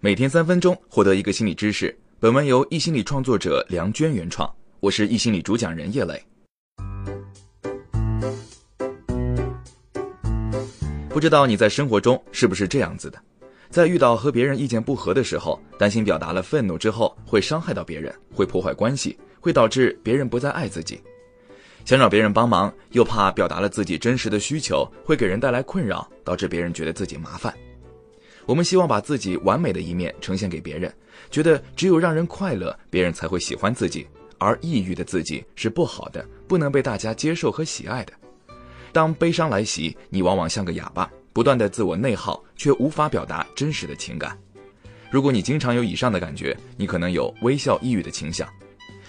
每天三分钟，获得一个心理知识。本文由易心理创作者梁娟原创，我是易心理主讲人叶磊。不知道你在生活中是不是这样子的？在遇到和别人意见不合的时候，担心表达了愤怒之后会伤害到别人，会破坏关系，会导致别人不再爱自己。想找别人帮忙，又怕表达了自己真实的需求会给人带来困扰，导致别人觉得自己麻烦。我们希望把自己完美的一面呈现给别人，觉得只有让人快乐，别人才会喜欢自己。而抑郁的自己是不好的，不能被大家接受和喜爱的。当悲伤来袭，你往往像个哑巴，不断的自我内耗，却无法表达真实的情感。如果你经常有以上的感觉，你可能有微笑抑郁的倾向。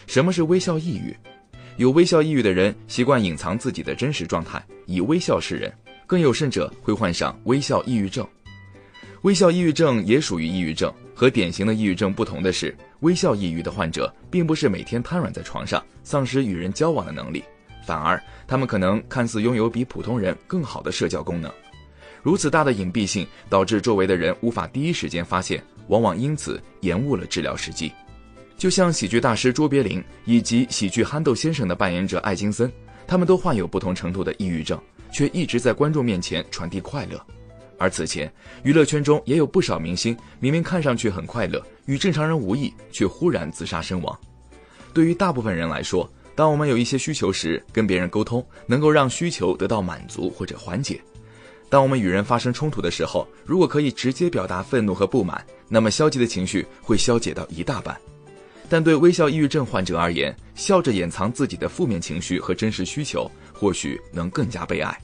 什么是微笑抑郁？有微笑抑郁的人习惯隐藏自己的真实状态，以微笑示人；更有甚者会患上微笑抑郁症。微笑抑郁症也属于抑郁症，和典型的抑郁症不同的是，微笑抑郁的患者并不是每天瘫软在床上，丧失与人交往的能力，反而他们可能看似拥有比普通人更好的社交功能。如此大的隐蔽性，导致周围的人无法第一时间发现，往往因此延误了治疗时机。就像喜剧大师卓别林以及喜剧憨豆先生的扮演者艾金森，他们都患有不同程度的抑郁症，却一直在观众面前传递快乐。而此前，娱乐圈中也有不少明星明明看上去很快乐，与正常人无异，却忽然自杀身亡。对于大部分人来说，当我们有一些需求时，跟别人沟通能够让需求得到满足或者缓解。当我们与人发生冲突的时候，如果可以直接表达愤怒和不满，那么消极的情绪会消解到一大半。但对微笑抑郁症患者而言，笑着掩藏自己的负面情绪和真实需求，或许能更加被爱。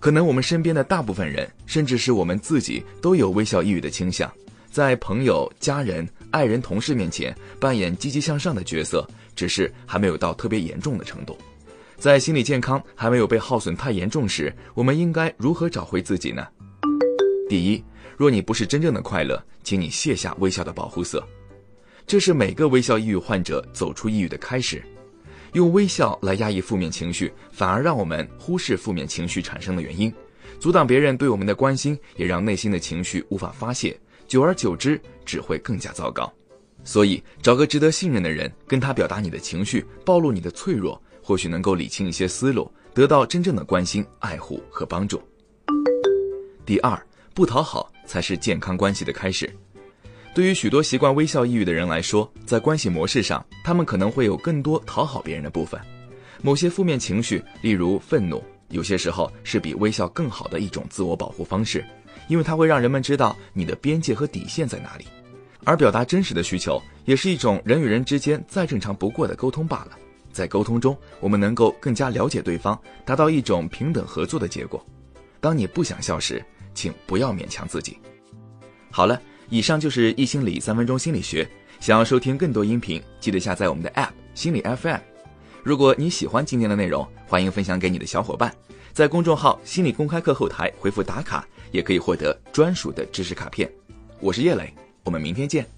可能我们身边的大部分人，甚至是我们自己，都有微笑抑郁的倾向，在朋友、家人、爱人、同事面前扮演积极向上的角色，只是还没有到特别严重的程度。在心理健康还没有被耗损太严重时，我们应该如何找回自己呢？第一，若你不是真正的快乐，请你卸下微笑的保护色。这是每个微笑抑郁患者走出抑郁的开始。用微笑来压抑负面情绪，反而让我们忽视负面情绪产生的原因，阻挡别人对我们的关心，也让内心的情绪无法发泄。久而久之，只会更加糟糕。所以，找个值得信任的人，跟他表达你的情绪，暴露你的脆弱，或许能够理清一些思路，得到真正的关心、爱护和帮助。第二，不讨好才是健康关系的开始。对于许多习惯微笑抑郁的人来说，在关系模式上，他们可能会有更多讨好别人的部分。某些负面情绪，例如愤怒，有些时候是比微笑更好的一种自我保护方式，因为它会让人们知道你的边界和底线在哪里。而表达真实的需求，也是一种人与人之间再正常不过的沟通罢了。在沟通中，我们能够更加了解对方，达到一种平等合作的结果。当你不想笑时，请不要勉强自己。好了。以上就是易心理三分钟心理学。想要收听更多音频，记得下载我们的 App 心理 FM。如果你喜欢今天的内容，欢迎分享给你的小伙伴。在公众号“心理公开课”后台回复“打卡”，也可以获得专属的知识卡片。我是叶磊，我们明天见。